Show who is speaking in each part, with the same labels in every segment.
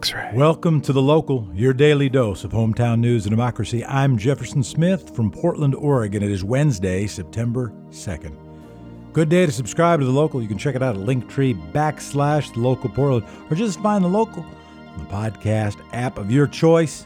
Speaker 1: X ray.
Speaker 2: Welcome to The Local, your daily dose of hometown news and democracy. I'm Jefferson Smith from Portland, Oregon. It is Wednesday, September 2nd. Good day to subscribe to The Local. You can check it out at Linktree backslash The Local Portland or just find The Local on the podcast app of your choice.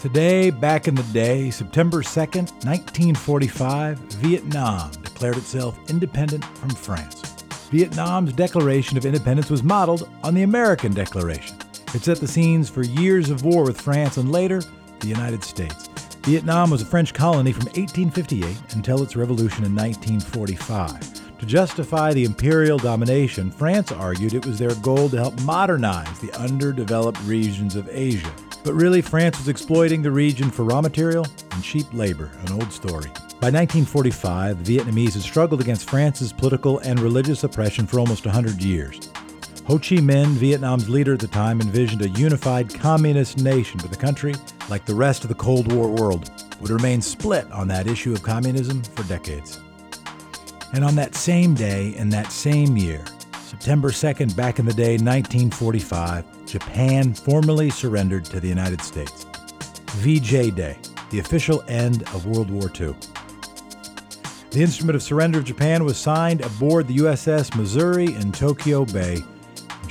Speaker 2: Today, back in the day, September 2nd, 1945, Vietnam declared itself independent from France. Vietnam's Declaration of Independence was modeled on the American Declaration. It set the scenes for years of war with France and later, the United States. Vietnam was a French colony from 1858 until its revolution in 1945. To justify the imperial domination, France argued it was their goal to help modernize the underdeveloped regions of Asia. But really, France was exploiting the region for raw material and cheap labor, an old story. By 1945, the Vietnamese had struggled against France's political and religious oppression for almost 100 years. Ho Chi Minh, Vietnam's leader at the time, envisioned a unified communist nation, but the country, like the rest of the Cold War world, would remain split on that issue of communism for decades. And on that same day, in that same year, September 2nd, back in the day, 1945, Japan formally surrendered to the United States. VJ Day, the official end of World War II. The instrument of surrender of Japan was signed aboard the USS Missouri in Tokyo Bay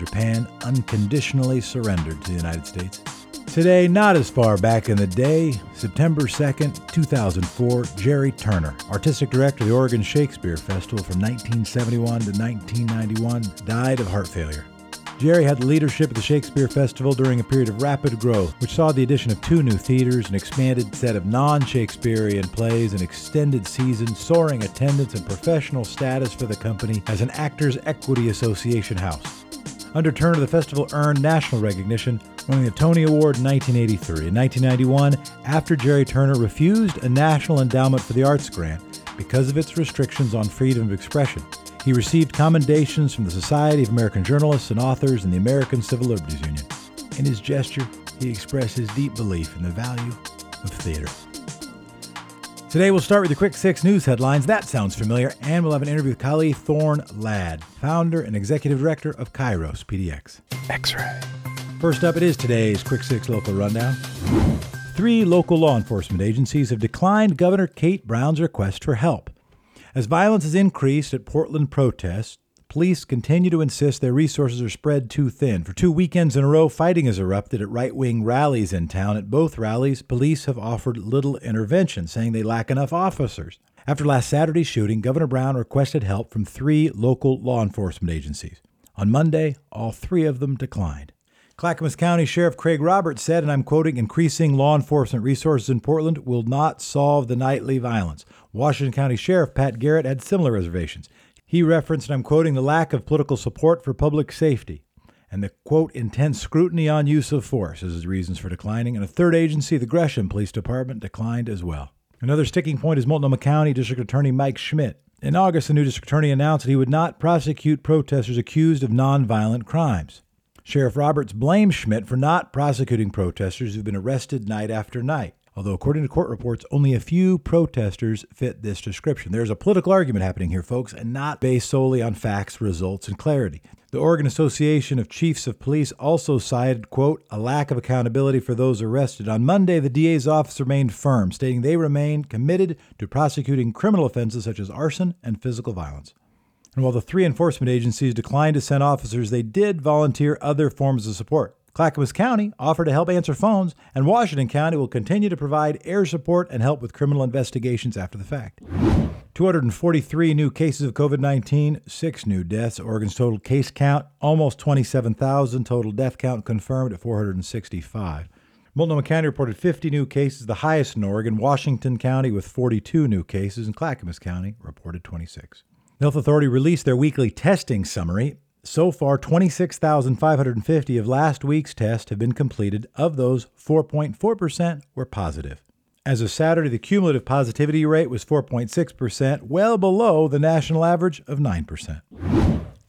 Speaker 2: Japan unconditionally surrendered to the United States. Today, not as far back in the day, September 2nd, 2004, Jerry Turner, artistic director of the Oregon Shakespeare Festival from 1971 to 1991, died of heart failure. Jerry had the leadership of the Shakespeare Festival during a period of rapid growth, which saw the addition of two new theaters, an expanded set of non Shakespearean plays, an extended season, soaring attendance, and professional status for the company as an Actors Equity Association house. Under Turner, the festival earned national recognition, winning the Tony Award in 1983. In 1991, after Jerry Turner refused a National Endowment for the Arts grant because of its restrictions on freedom of expression, he received commendations from the Society of American Journalists and Authors and the American Civil Liberties Union. In his gesture, he expressed his deep belief in the value of theater. Today we'll start with the quick six news headlines. That sounds familiar. And we'll have an interview with Kali Thorne Ladd, founder and executive director of Kairos PDX.
Speaker 1: X-ray.
Speaker 2: First up, it is today's quick six local rundown. Three local law enforcement agencies have declined Governor Kate Brown's request for help. As violence has increased at Portland protests, Police continue to insist their resources are spread too thin. For two weekends in a row, fighting has erupted at right wing rallies in town. At both rallies, police have offered little intervention, saying they lack enough officers. After last Saturday's shooting, Governor Brown requested help from three local law enforcement agencies. On Monday, all three of them declined. Clackamas County Sheriff Craig Roberts said, and I'm quoting, increasing law enforcement resources in Portland will not solve the nightly violence. Washington County Sheriff Pat Garrett had similar reservations. He referenced, and I'm quoting, the lack of political support for public safety and the quote intense scrutiny on use of force as his reasons for declining. And a third agency, the Gresham Police Department, declined as well. Another sticking point is Multnomah County District Attorney Mike Schmidt. In August, the new district attorney announced that he would not prosecute protesters accused of nonviolent crimes. Sheriff Roberts blamed Schmidt for not prosecuting protesters who've been arrested night after night although according to court reports, only a few protesters fit this description. There's a political argument happening here, folks, and not based solely on facts, results, and clarity. The Oregon Association of Chiefs of Police also cited, quote, a lack of accountability for those arrested. On Monday, the DA's office remained firm, stating they remain committed to prosecuting criminal offenses such as arson and physical violence. And while the three enforcement agencies declined to send officers, they did volunteer other forms of support. Clackamas County offered to help answer phones, and Washington County will continue to provide air support and help with criminal investigations after the fact. 243 new cases of COVID 19, six new deaths. Oregon's total case count almost 27,000. Total death count confirmed at 465. Multnomah County reported 50 new cases, the highest in Oregon. Washington County with 42 new cases, and Clackamas County reported 26. The Health Authority released their weekly testing summary. So far, 26,550 of last week's tests have been completed. Of those, 4.4% were positive. As of Saturday, the cumulative positivity rate was 4.6%, well below the national average of 9%.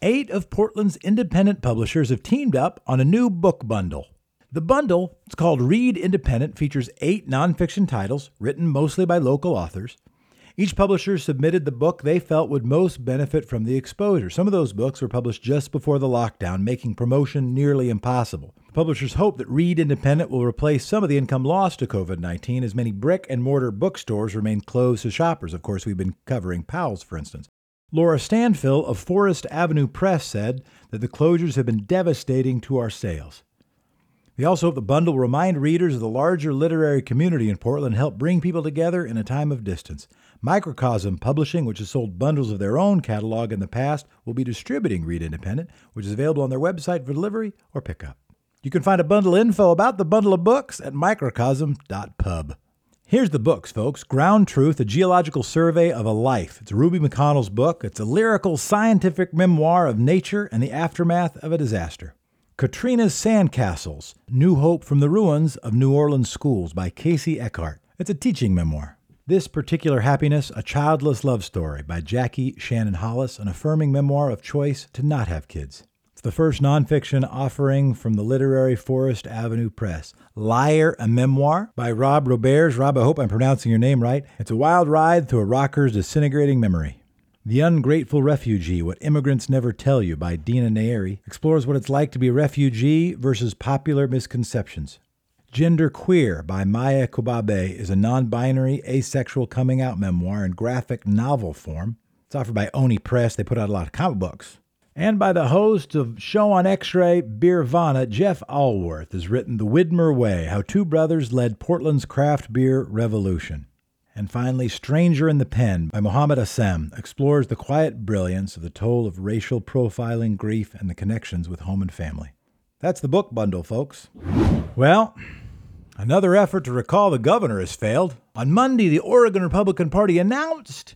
Speaker 2: Eight of Portland's independent publishers have teamed up on a new book bundle. The bundle, it's called Read Independent, features eight nonfiction titles written mostly by local authors Each publisher submitted the book they felt would most benefit from the exposure. Some of those books were published just before the lockdown, making promotion nearly impossible. Publishers hope that Read Independent will replace some of the income lost to COVID 19 as many brick and mortar bookstores remain closed to shoppers. Of course, we've been covering Powell's, for instance. Laura Stanfill of Forest Avenue Press said that the closures have been devastating to our sales. They also hope the bundle will remind readers of the larger literary community in Portland and help bring people together in a time of distance. Microcosm Publishing, which has sold bundles of their own catalog in the past, will be distributing Read Independent, which is available on their website for delivery or pickup. You can find a bundle info about the bundle of books at microcosm.pub. Here's the books, folks. Ground Truth, a geological survey of a life. It's Ruby McConnell's book. It's a lyrical, scientific memoir of nature and the aftermath of a disaster. Katrina's Sandcastles New Hope from the Ruins of New Orleans Schools by Casey Eckhart. It's a teaching memoir. This Particular Happiness, a childless love story by Jackie Shannon Hollis, an affirming memoir of choice to not have kids. It's the first nonfiction offering from the literary Forest Avenue Press. Liar, a memoir by Rob Roberts. Rob, I hope I'm pronouncing your name right. It's a wild ride through a rocker's disintegrating memory. The Ungrateful Refugee What Immigrants Never Tell You by Dina Nayeri explores what it's like to be a refugee versus popular misconceptions. Gender Queer by Maia Kobabe is a non binary, asexual coming out memoir in graphic novel form. It's offered by Oni Press. They put out a lot of comic books. And by the host of Show on X Ray, Beervana, Jeff Alworth has written The Widmer Way How Two Brothers Led Portland's Craft Beer Revolution. And finally, Stranger in the Pen by Mohammed Assam explores the quiet brilliance of the toll of racial profiling, grief, and the connections with home and family. That's the book bundle, folks. Well, another effort to recall the governor has failed. On Monday, the Oregon Republican Party announced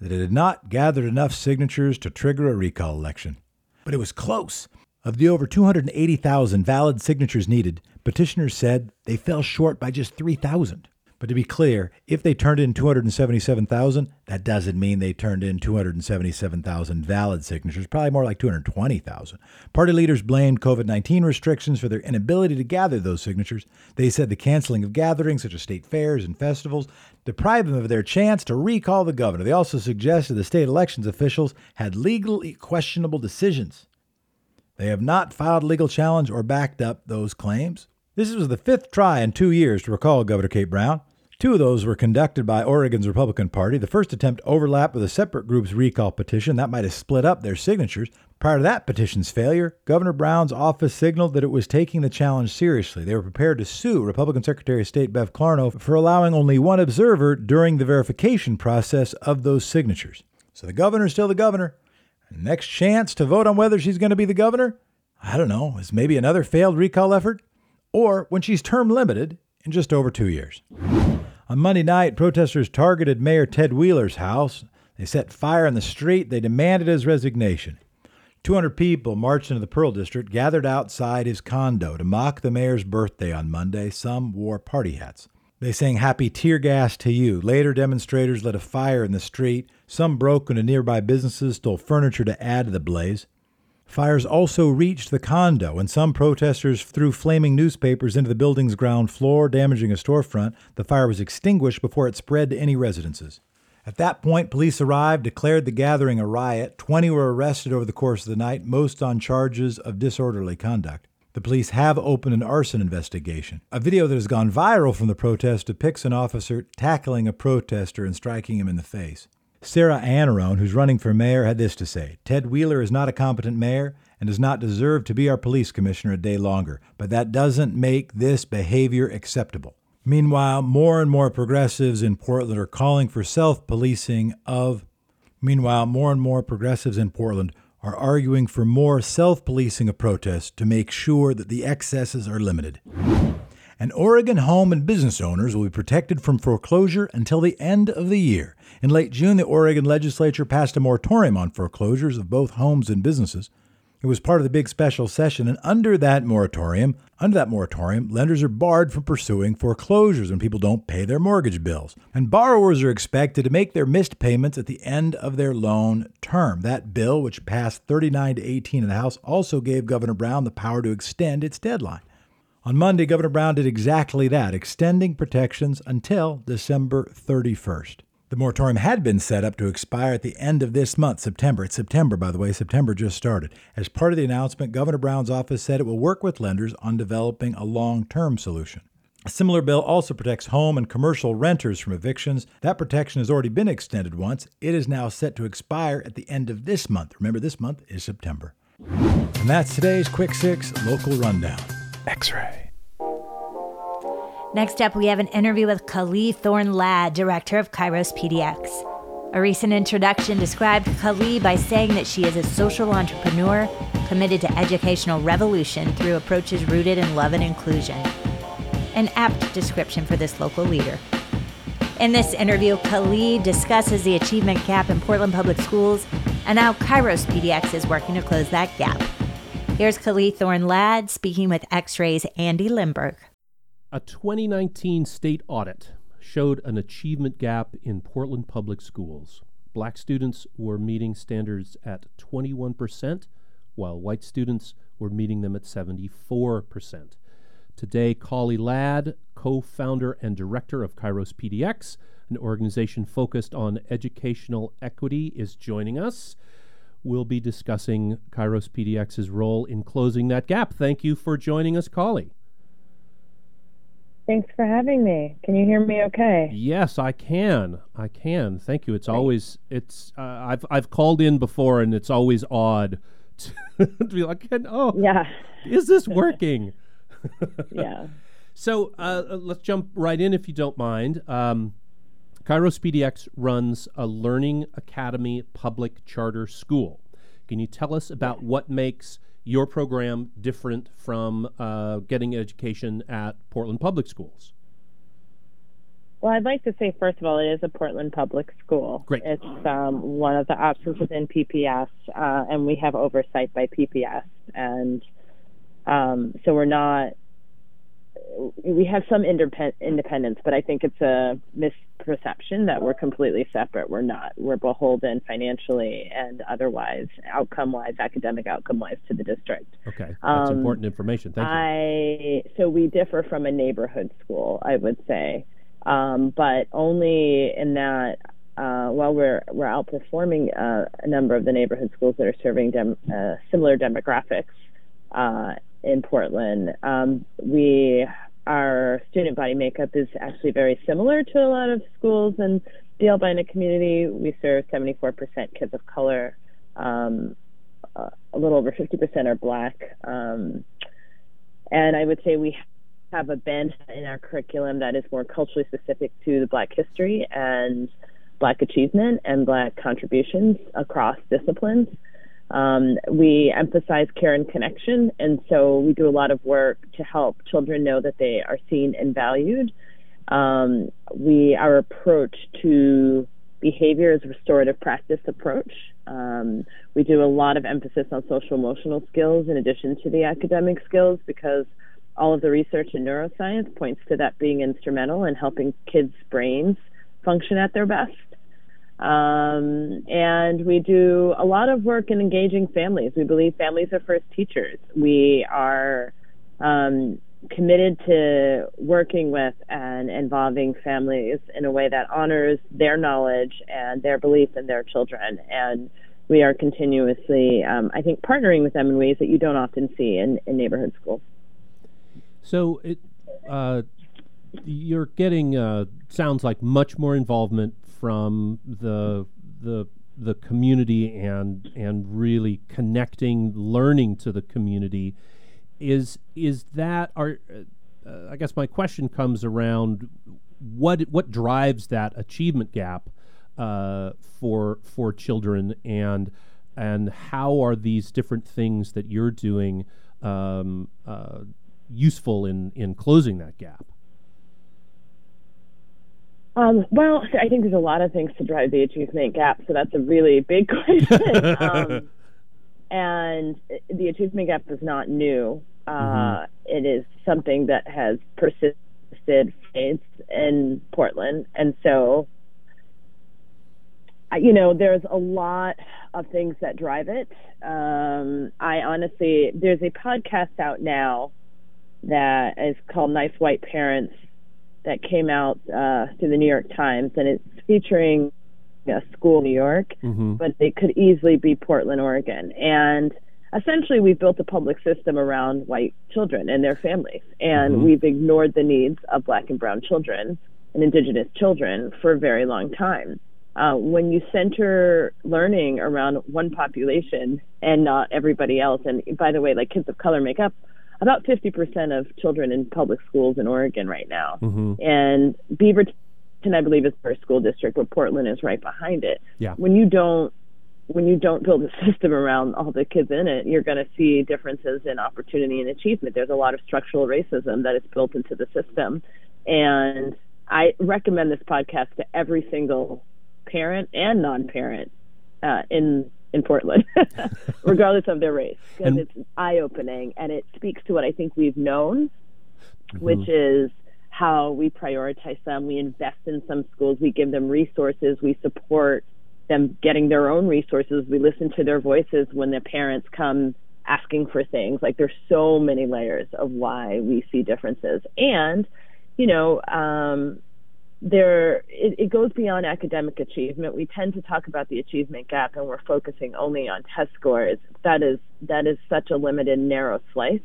Speaker 2: that it had not gathered enough signatures to trigger a recall election. But it was close. Of the over 280,000 valid signatures needed, petitioners said they fell short by just 3,000. But to be clear, if they turned in 277,000, that doesn't mean they turned in 277,000 valid signatures, probably more like 220,000. Party leaders blamed COVID 19 restrictions for their inability to gather those signatures. They said the canceling of gatherings such as state fairs and festivals deprived them of their chance to recall the governor. They also suggested the state elections officials had legally questionable decisions. They have not filed legal challenge or backed up those claims. This was the fifth try in two years to recall Governor Kate Brown. Two of those were conducted by Oregon's Republican Party. The first attempt overlapped with a separate group's recall petition. That might have split up their signatures. Prior to that petition's failure, Governor Brown's office signaled that it was taking the challenge seriously. They were prepared to sue Republican Secretary of State Bev Clarno for allowing only one observer during the verification process of those signatures. So the governor's still the governor. Next chance to vote on whether she's going to be the governor? I don't know. Is maybe another failed recall effort? Or when she's term limited in just over two years. On Monday night, protesters targeted Mayor Ted Wheeler's house. They set fire in the street. They demanded his resignation. 200 people marched into the Pearl District, gathered outside his condo to mock the mayor's birthday on Monday. Some wore party hats. They sang Happy Tear Gas to You. Later, demonstrators lit a fire in the street. Some broke into nearby businesses, stole furniture to add to the blaze. Fires also reached the condo, and some protesters threw flaming newspapers into the building's ground floor, damaging a storefront. The fire was extinguished before it spread to any residences. At that point, police arrived, declared the gathering a riot. 20 were arrested over the course of the night, most on charges of disorderly conduct. The police have opened an arson investigation. A video that has gone viral from the protest depicts an officer tackling a protester and striking him in the face. Sarah Iannarone, who's running for mayor, had this to say Ted Wheeler is not a competent mayor and does not deserve to be our police commissioner a day longer, but that doesn't make this behavior acceptable. Meanwhile, more and more progressives in Portland are calling for self policing of. Meanwhile, more and more progressives in Portland are arguing for more self policing of protests to make sure that the excesses are limited and Oregon home and business owners will be protected from foreclosure until the end of the year. In late June, the Oregon legislature passed a moratorium on foreclosures of both homes and businesses. It was part of the big special session, and under that moratorium, under that moratorium, lenders are barred from pursuing foreclosures when people don't pay their mortgage bills. And borrowers are expected to make their missed payments at the end of their loan term. That bill, which passed 39 to 18 in the House, also gave Governor Brown the power to extend its deadline. On Monday, Governor Brown did exactly that, extending protections until December 31st. The moratorium had been set up to expire at the end of this month, September. It's September, by the way. September just started. As part of the announcement, Governor Brown's office said it will work with lenders on developing a long term solution. A similar bill also protects home and commercial renters from evictions. That protection has already been extended once. It is now set to expire at the end of this month. Remember, this month is September. And that's today's Quick Six Local Rundown.
Speaker 1: X ray.
Speaker 3: Next up, we have an interview with Kali Thorne Ladd, director of Kairos PDX. A recent introduction described Kali by saying that she is a social entrepreneur committed to educational revolution through approaches rooted in love and inclusion. An apt description for this local leader. In this interview, Kali discusses the achievement gap in Portland Public Schools and how Kairos PDX is working to close that gap. Here's Kali Thorne Ladd speaking with X Ray's Andy Limberg.
Speaker 1: A 2019 state audit showed an achievement gap in Portland public schools. Black students were meeting standards at 21%, while white students were meeting them at 74%. Today, Kali Ladd, co founder and director of Kairos PDX, an organization focused on educational equity, is joining us. We'll be discussing Kairos PDX's role in closing that gap. Thank you for joining us, Kali.
Speaker 4: Thanks for having me. Can you hear me okay?
Speaker 1: Yes, I can. I can. Thank you. It's Great. always it's uh, I've I've called in before and it's always odd to, to be like, "Oh, yeah. Is this working?"
Speaker 4: yeah.
Speaker 1: So, uh, let's jump right in if you don't mind. Um, Kairos PDX runs a Learning Academy public charter school. Can you tell us about what makes your program different from uh, getting education at Portland Public Schools?
Speaker 4: Well, I'd like to say, first of all, it is a Portland public school.
Speaker 1: Great.
Speaker 4: It's um, one of the options within PPS, uh, and we have oversight by PPS. And um, so we're not we have some independence, but I think it's a misperception that we're completely separate. We're not. We're beholden financially and otherwise, outcome wise, academic outcome wise, to the district.
Speaker 1: Okay, that's um, important information. Thank you.
Speaker 4: I so we differ from a neighborhood school, I would say, um, but only in that. Uh, while we're we're outperforming uh, a number of the neighborhood schools that are serving dem- uh, similar demographics, uh, in Portland. Um, we our student body makeup is actually very similar to a lot of schools in the albina community. We serve 74% kids of color. Um, uh, a little over 50% are black. Um, and I would say we have a bend in our curriculum that is more culturally specific to the black history and black achievement and black contributions across disciplines. Um, we emphasize care and connection, and so we do a lot of work to help children know that they are seen and valued. Um, we our approach to behavior is restorative practice approach. Um, we do a lot of emphasis on social emotional skills in addition to the academic skills because all of the research in neuroscience points to that being instrumental in helping kids' brains function at their best. Um, and we do a lot of work in engaging families. We believe families are first teachers. We are um, committed to working with and involving families in a way that honors their knowledge and their belief in their children. And we are continuously, um, I think, partnering with them in ways that you don't often see in, in neighborhood schools.
Speaker 1: So it, uh, you're getting uh, sounds like much more involvement from the the the community and and really connecting learning to the community is is that our uh, I guess my question comes around what what drives that achievement gap uh, for for children and and how are these different things that you're doing um, uh, useful in in closing that gap?
Speaker 4: Um, well, I think there's a lot of things to drive the achievement gap, so that's a really big question. um, and the achievement gap is not new. Uh, mm-hmm. It is something that has persisted in Portland, and so you know, there's a lot of things that drive it. Um, I honestly, there's a podcast out now that is called Nice White Parents that came out uh, through the New York Times, and it's featuring a school in New York,
Speaker 1: Mm-hmm.
Speaker 4: but it could easily be Portland, Oregon. And essentially, we've built a public system around white children and their families, and
Speaker 1: Mhm.
Speaker 4: we've ignored the needs of black and brown children and indigenous children for a very long time. Uh, when you center learning around one population and not everybody else, and by the way, like kids of color make up about 50% of children in public schools in Oregon right now.
Speaker 1: Mm-hmm.
Speaker 4: And Beaverton, I believe, is the first school district, but Portland is right behind it.
Speaker 1: Yeah.
Speaker 4: When you don't when you don't build a system around all the kids in it, you're going to see differences in opportunity and achievement. There's a lot of structural racism that is built into the system. And I recommend this podcast to every single parent and non-parent uh, in in Portland, regardless of their race, because it's eye-opening and it speaks to what I think we've known,
Speaker 1: Mm-hmm.
Speaker 4: which is how we prioritize them. We invest in some schools. We give them resources. We support them getting their own resources. We listen to their voices when their parents come asking for things. Like there's so many layers of why we see differences. And, you know, um, there it, it goes beyond academic achievement. We tend to talk about the achievement gap and we're focusing only on test scores. That is that is such a limited, narrow slice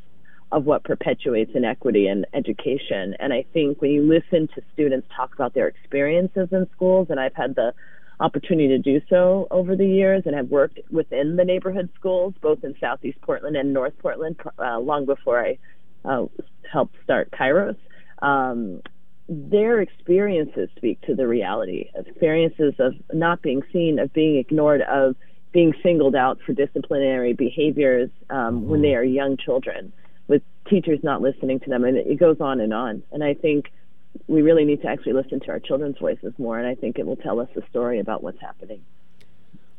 Speaker 4: of what perpetuates inequity in education. And I think when you listen to students talk about their experiences in schools, and I've had the opportunity to do so over the years and have worked within the neighborhood schools, both in Southeast Portland and North Portland, uh, long before I uh, helped start Kairos. Um, their experiences speak to the reality, experiences of not being seen, of being ignored, of being singled out for disciplinary behaviors um, when they are young children with teachers not listening to them. And it goes on and on. And I think we really need to actually listen to our children's voices more. And I think it will tell us a story about what's happening.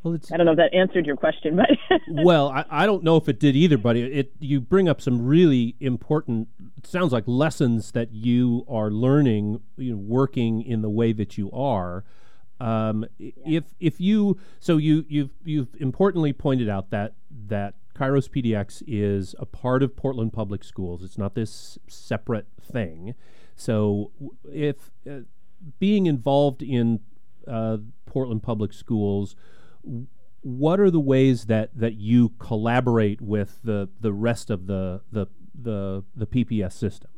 Speaker 1: Well,
Speaker 4: I don't know if that answered your question, but
Speaker 1: well, I, I don't know if it did either, buddy. it, you bring up some really important. It sounds like lessons that you are learning, you know, working in the way that you are. Um, i If if you so you you've you've importantly pointed out that that Kairos PDX is a part of Portland Public Schools. It's not this separate thing. So if uh, being involved in uh, Portland Public Schools what are the ways that that you collaborate with the the rest of the the the, the PPS system?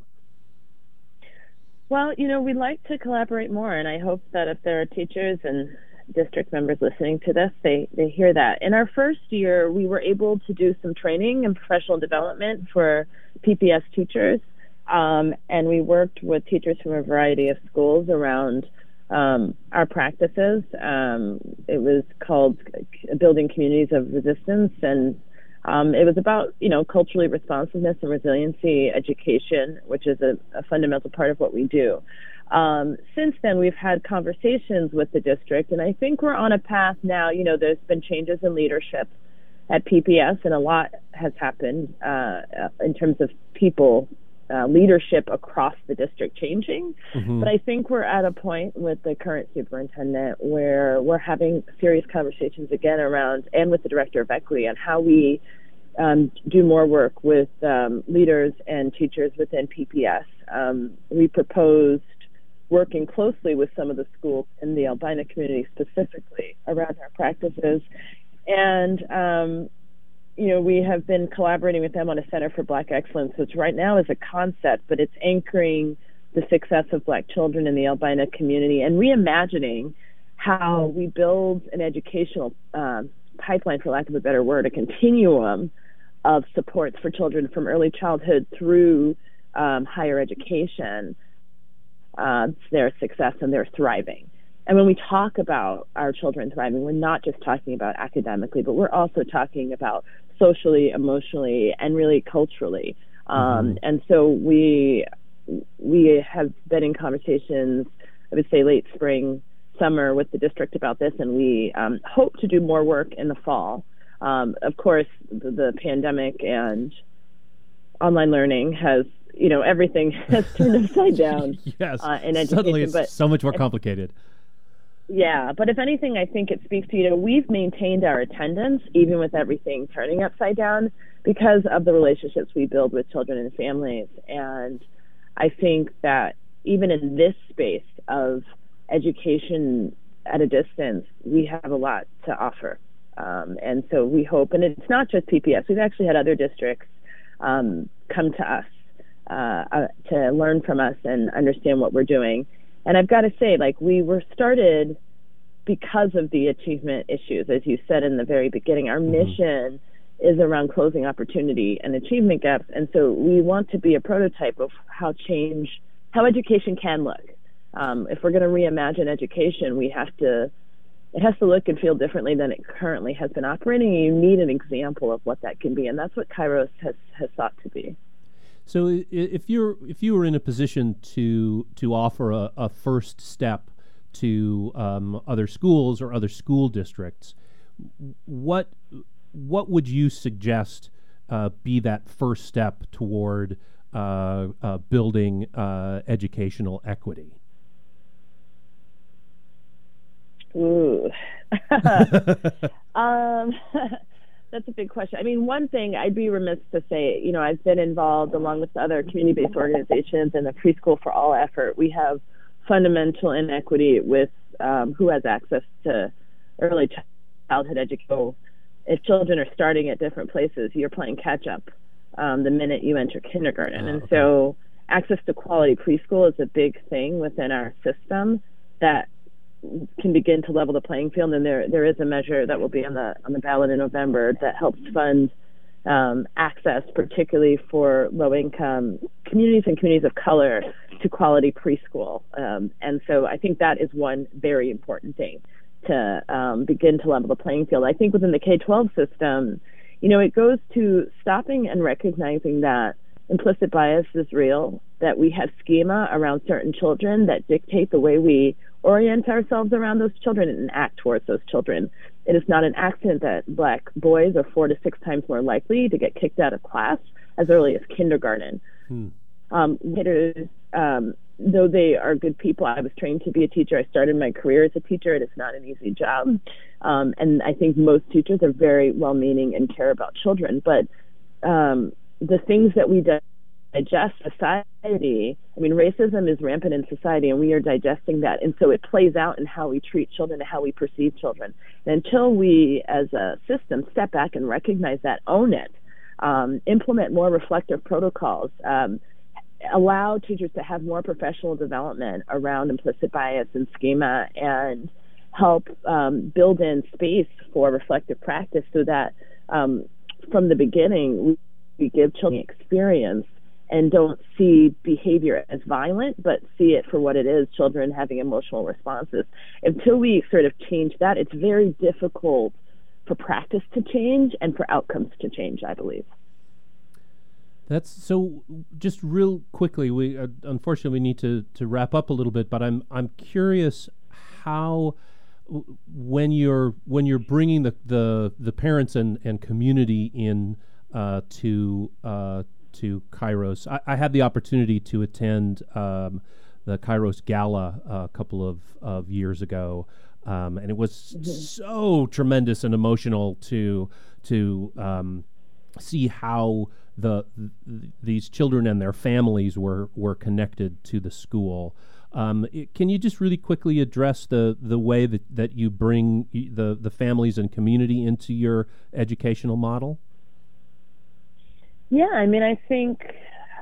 Speaker 4: Well, you know, we'd like to collaborate more, and I hope that if there are teachers and district members listening to this, they, they hear that. In our first year, we were able to do some training and professional development for PPS teachers, um, and we worked with teachers from a variety of schools around um, our practices. Um, it was called Building Communities of Resistance, and um, it was about, you know, culturally responsiveness and resiliency education, which is a, a fundamental part of what we do. Um, since then, we've had conversations with the district, and I think we're on a path now. You know, there's been changes in leadership at PPS, and a lot has happened uh, in terms of people uh, leadership across the district changing.
Speaker 1: Mhm.
Speaker 4: But I think we're at a point with the current superintendent where we're having serious conversations again around, and with the director of equity, on how we um, do more work with um, leaders and teachers within PPS. Um, we proposed working closely with some of the schools in the Albina community specifically around our practices. And, um, you know, we have been collaborating with them on a Center for Black Excellence, which right now is a concept, but it's anchoring the success of black children in the Albina community and reimagining how we build an educational um, pipeline, for lack of a better word, a continuum of supports for children from early childhood through um, higher education, uh, their success and their thriving. And when we talk about our children thriving, we're not just talking about academically, but we're also talking about socially, emotionally, and really culturally. Um, And so we we have been in conversations, I would say late spring, summer with the district about this, and we um, hope to do more work in the fall. Um, of course, the, the pandemic and online learning has, you know, everything has turned upside down
Speaker 1: yes.
Speaker 4: uh, in education.
Speaker 1: Suddenly, it's
Speaker 4: but
Speaker 1: so much more complicated.
Speaker 4: Yeah, but if anything, I think it speaks to you know we've maintained our attendance even with everything turning upside down because of the relationships we build with children and families, and I think that even in this space of education at a distance, we have a lot to offer. Um, and so we hope, and it's not just PPS. We've actually had other districts um, come to us uh, uh, to learn from us and understand what we're doing. And I've got to say, like we were started because of the achievement issues, as you said in the very beginning. Our mm-hmm. mission is around closing opportunity and achievement gaps, and so we want to be a prototype of how change, how education can look. Um, if we're going to reimagine education, we have to it has to look and feel differently than it currently has been operating. And you need an example of what that can be, and that's what Kairos has has sought to be.
Speaker 1: So, if you're if you were in a position to to offer a, a first step to um, other schools or other school districts, what what would you suggest uh, be that first step toward uh, uh, building uh, educational equity?
Speaker 4: Ooh. um, that's a big question. I mean, one thing I'd be remiss to say, you know, I've been involved along with other community based organizations in the Preschool for All effort. We have fundamental inequity with um, who has access to early childhood education. If children are starting at different places, you're playing catch up um, the minute you enter kindergarten. Oh, and okay. so, access to quality preschool is a big thing within our system that can begin to level the playing field. And there there is a measure that will be on the on the ballot in November that helps fund um, access, particularly for low income communities and communities of color, to quality preschool. Um, and so I think that is one very important thing to um, begin to level the playing field. I think within the K 12 system, you know, it goes to stopping and recognizing that implicit bias is real, that we have schema around certain children that dictate the way we orient ourselves around those children and act towards those children. It is not an accident that black boys are four to six times more likely to get kicked out of class as early as kindergarten. Hmm. Um, um, though they are good people, I was trained to be a teacher. I started my career as a teacher. It is not an easy job. Um, and I think most teachers are very well meaning and care about children. But um, the things that we digest society. I mean, racism is rampant in society, and we are digesting that. And so it plays out in how we treat children and how we perceive children. And until we, as a system, step back and recognize that, own it, um, implement more reflective protocols, um, allow teachers to have more professional development around implicit bias and schema, and help um, build in space for reflective practice so that um, from the beginning, we give children experience and don't see behavior as violent, but see it for what it is children having emotional responses. Until we sort of change that, it's very difficult for practice to change and for outcomes to change, I believe.
Speaker 1: That's so. Just real quickly, we uh, unfortunately we need to to wrap up a little bit, but I'm I'm curious how when you're when you're bringing the the, the parents and, and community in uh, to uh, to Kairos. I, I had the opportunity to attend um, the Kairos Gala a couple of, of years ago, um, and it was mm-hmm. so tremendous and emotional to to um, see how the th- these children and their families were were connected to the school. Um, it, can you just really quickly address the, the way that, that you bring the, the families and community into your educational model?
Speaker 4: Yeah, I mean, I think,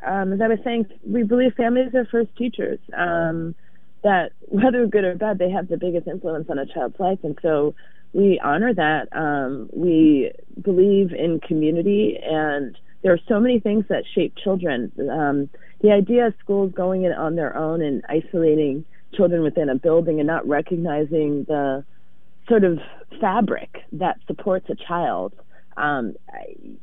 Speaker 4: um, as I was saying, we believe families are first teachers. Um, that whether good or bad, they have the biggest influence on a child's life, and so we honor that. Um, we believe in community, and there are so many things that shape children. Um, the idea of schools going in on their own and isolating children within a building and not recognizing the sort of fabric that supports a child um,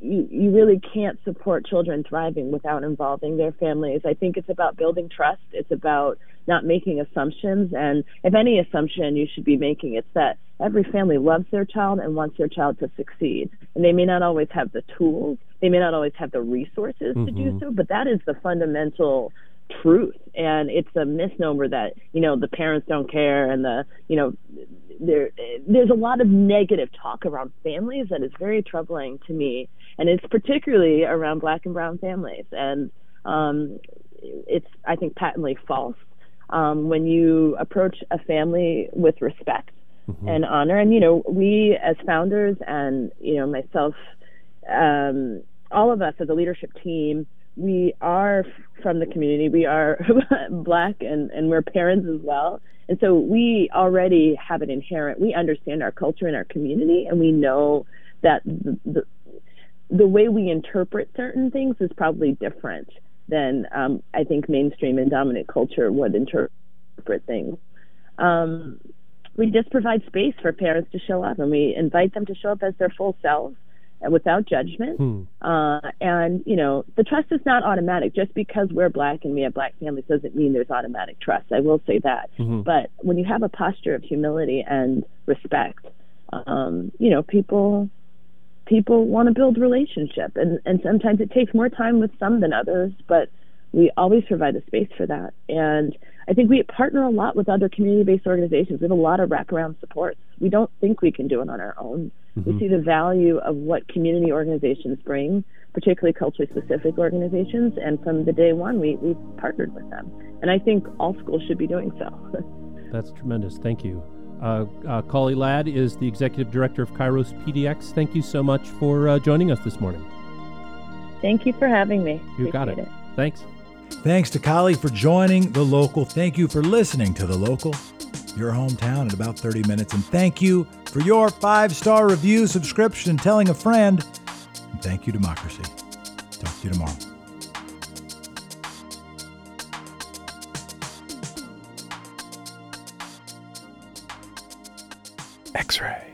Speaker 4: you, you really can't support children thriving without involving their families. I think it's about building trust. It's about not making assumptions. And if any assumption you should be making, it's that every family loves their child and wants their child to succeed. And they may not always have the tools, they may not always have the resources mm-hmm. to do mm-hmm. so, but that is the fundamental truth and it's a misnomer that you know the parents don't care and the you know there there's a lot of negative talk around families that is very troubling to me and it's particularly around black and brown families and um it's i think patently false um, when you approach a family with respect mm-hmm. and honor. And you know, we as founders, and you know, myself, um, all of us as a leadership team, we are from the community. We are black, and and we're parents as well. And so we already have an inherent. We understand our culture and our community, and we know that the, the the way we interpret certain things is probably different than um, I think mainstream and dominant culture would interpret things. Um, we just provide space for parents to show up, and we invite them to show up as their full selves without judgment. Hmm. Uh, and you know, the trust is not automatic. Just because we're black and we have black families doesn't mean there's automatic trust. I will say that. Mm-hmm. But when you have a posture of humility and respect, um, you know, people people want to build relationship and, and sometimes it takes more time with some than others, but we always provide the space for that. And I think we partner a lot with other community based organizations. We have a lot of wraparound supports. We don't think we can do it on our own. Mm-hmm. We see the value of what community organizations bring, particularly culturally specific organizations. And from the day one, we, we partnered with them. And I think all schools should be doing so.
Speaker 1: That's tremendous. Thank you. Uh, uh, Kali Ladd is the executive director of Kairos PDX. Thank you so much for uh, joining us this morning.
Speaker 4: Thank you for having me.
Speaker 1: You Appreciate got it. it. Thanks.
Speaker 2: Thanks to Kali for joining The Local. Thank you for listening to The Local, your hometown in about 30 minutes. And thank you for your five star review, subscription, and telling a friend. And thank you, Democracy. Talk to you tomorrow. X ray.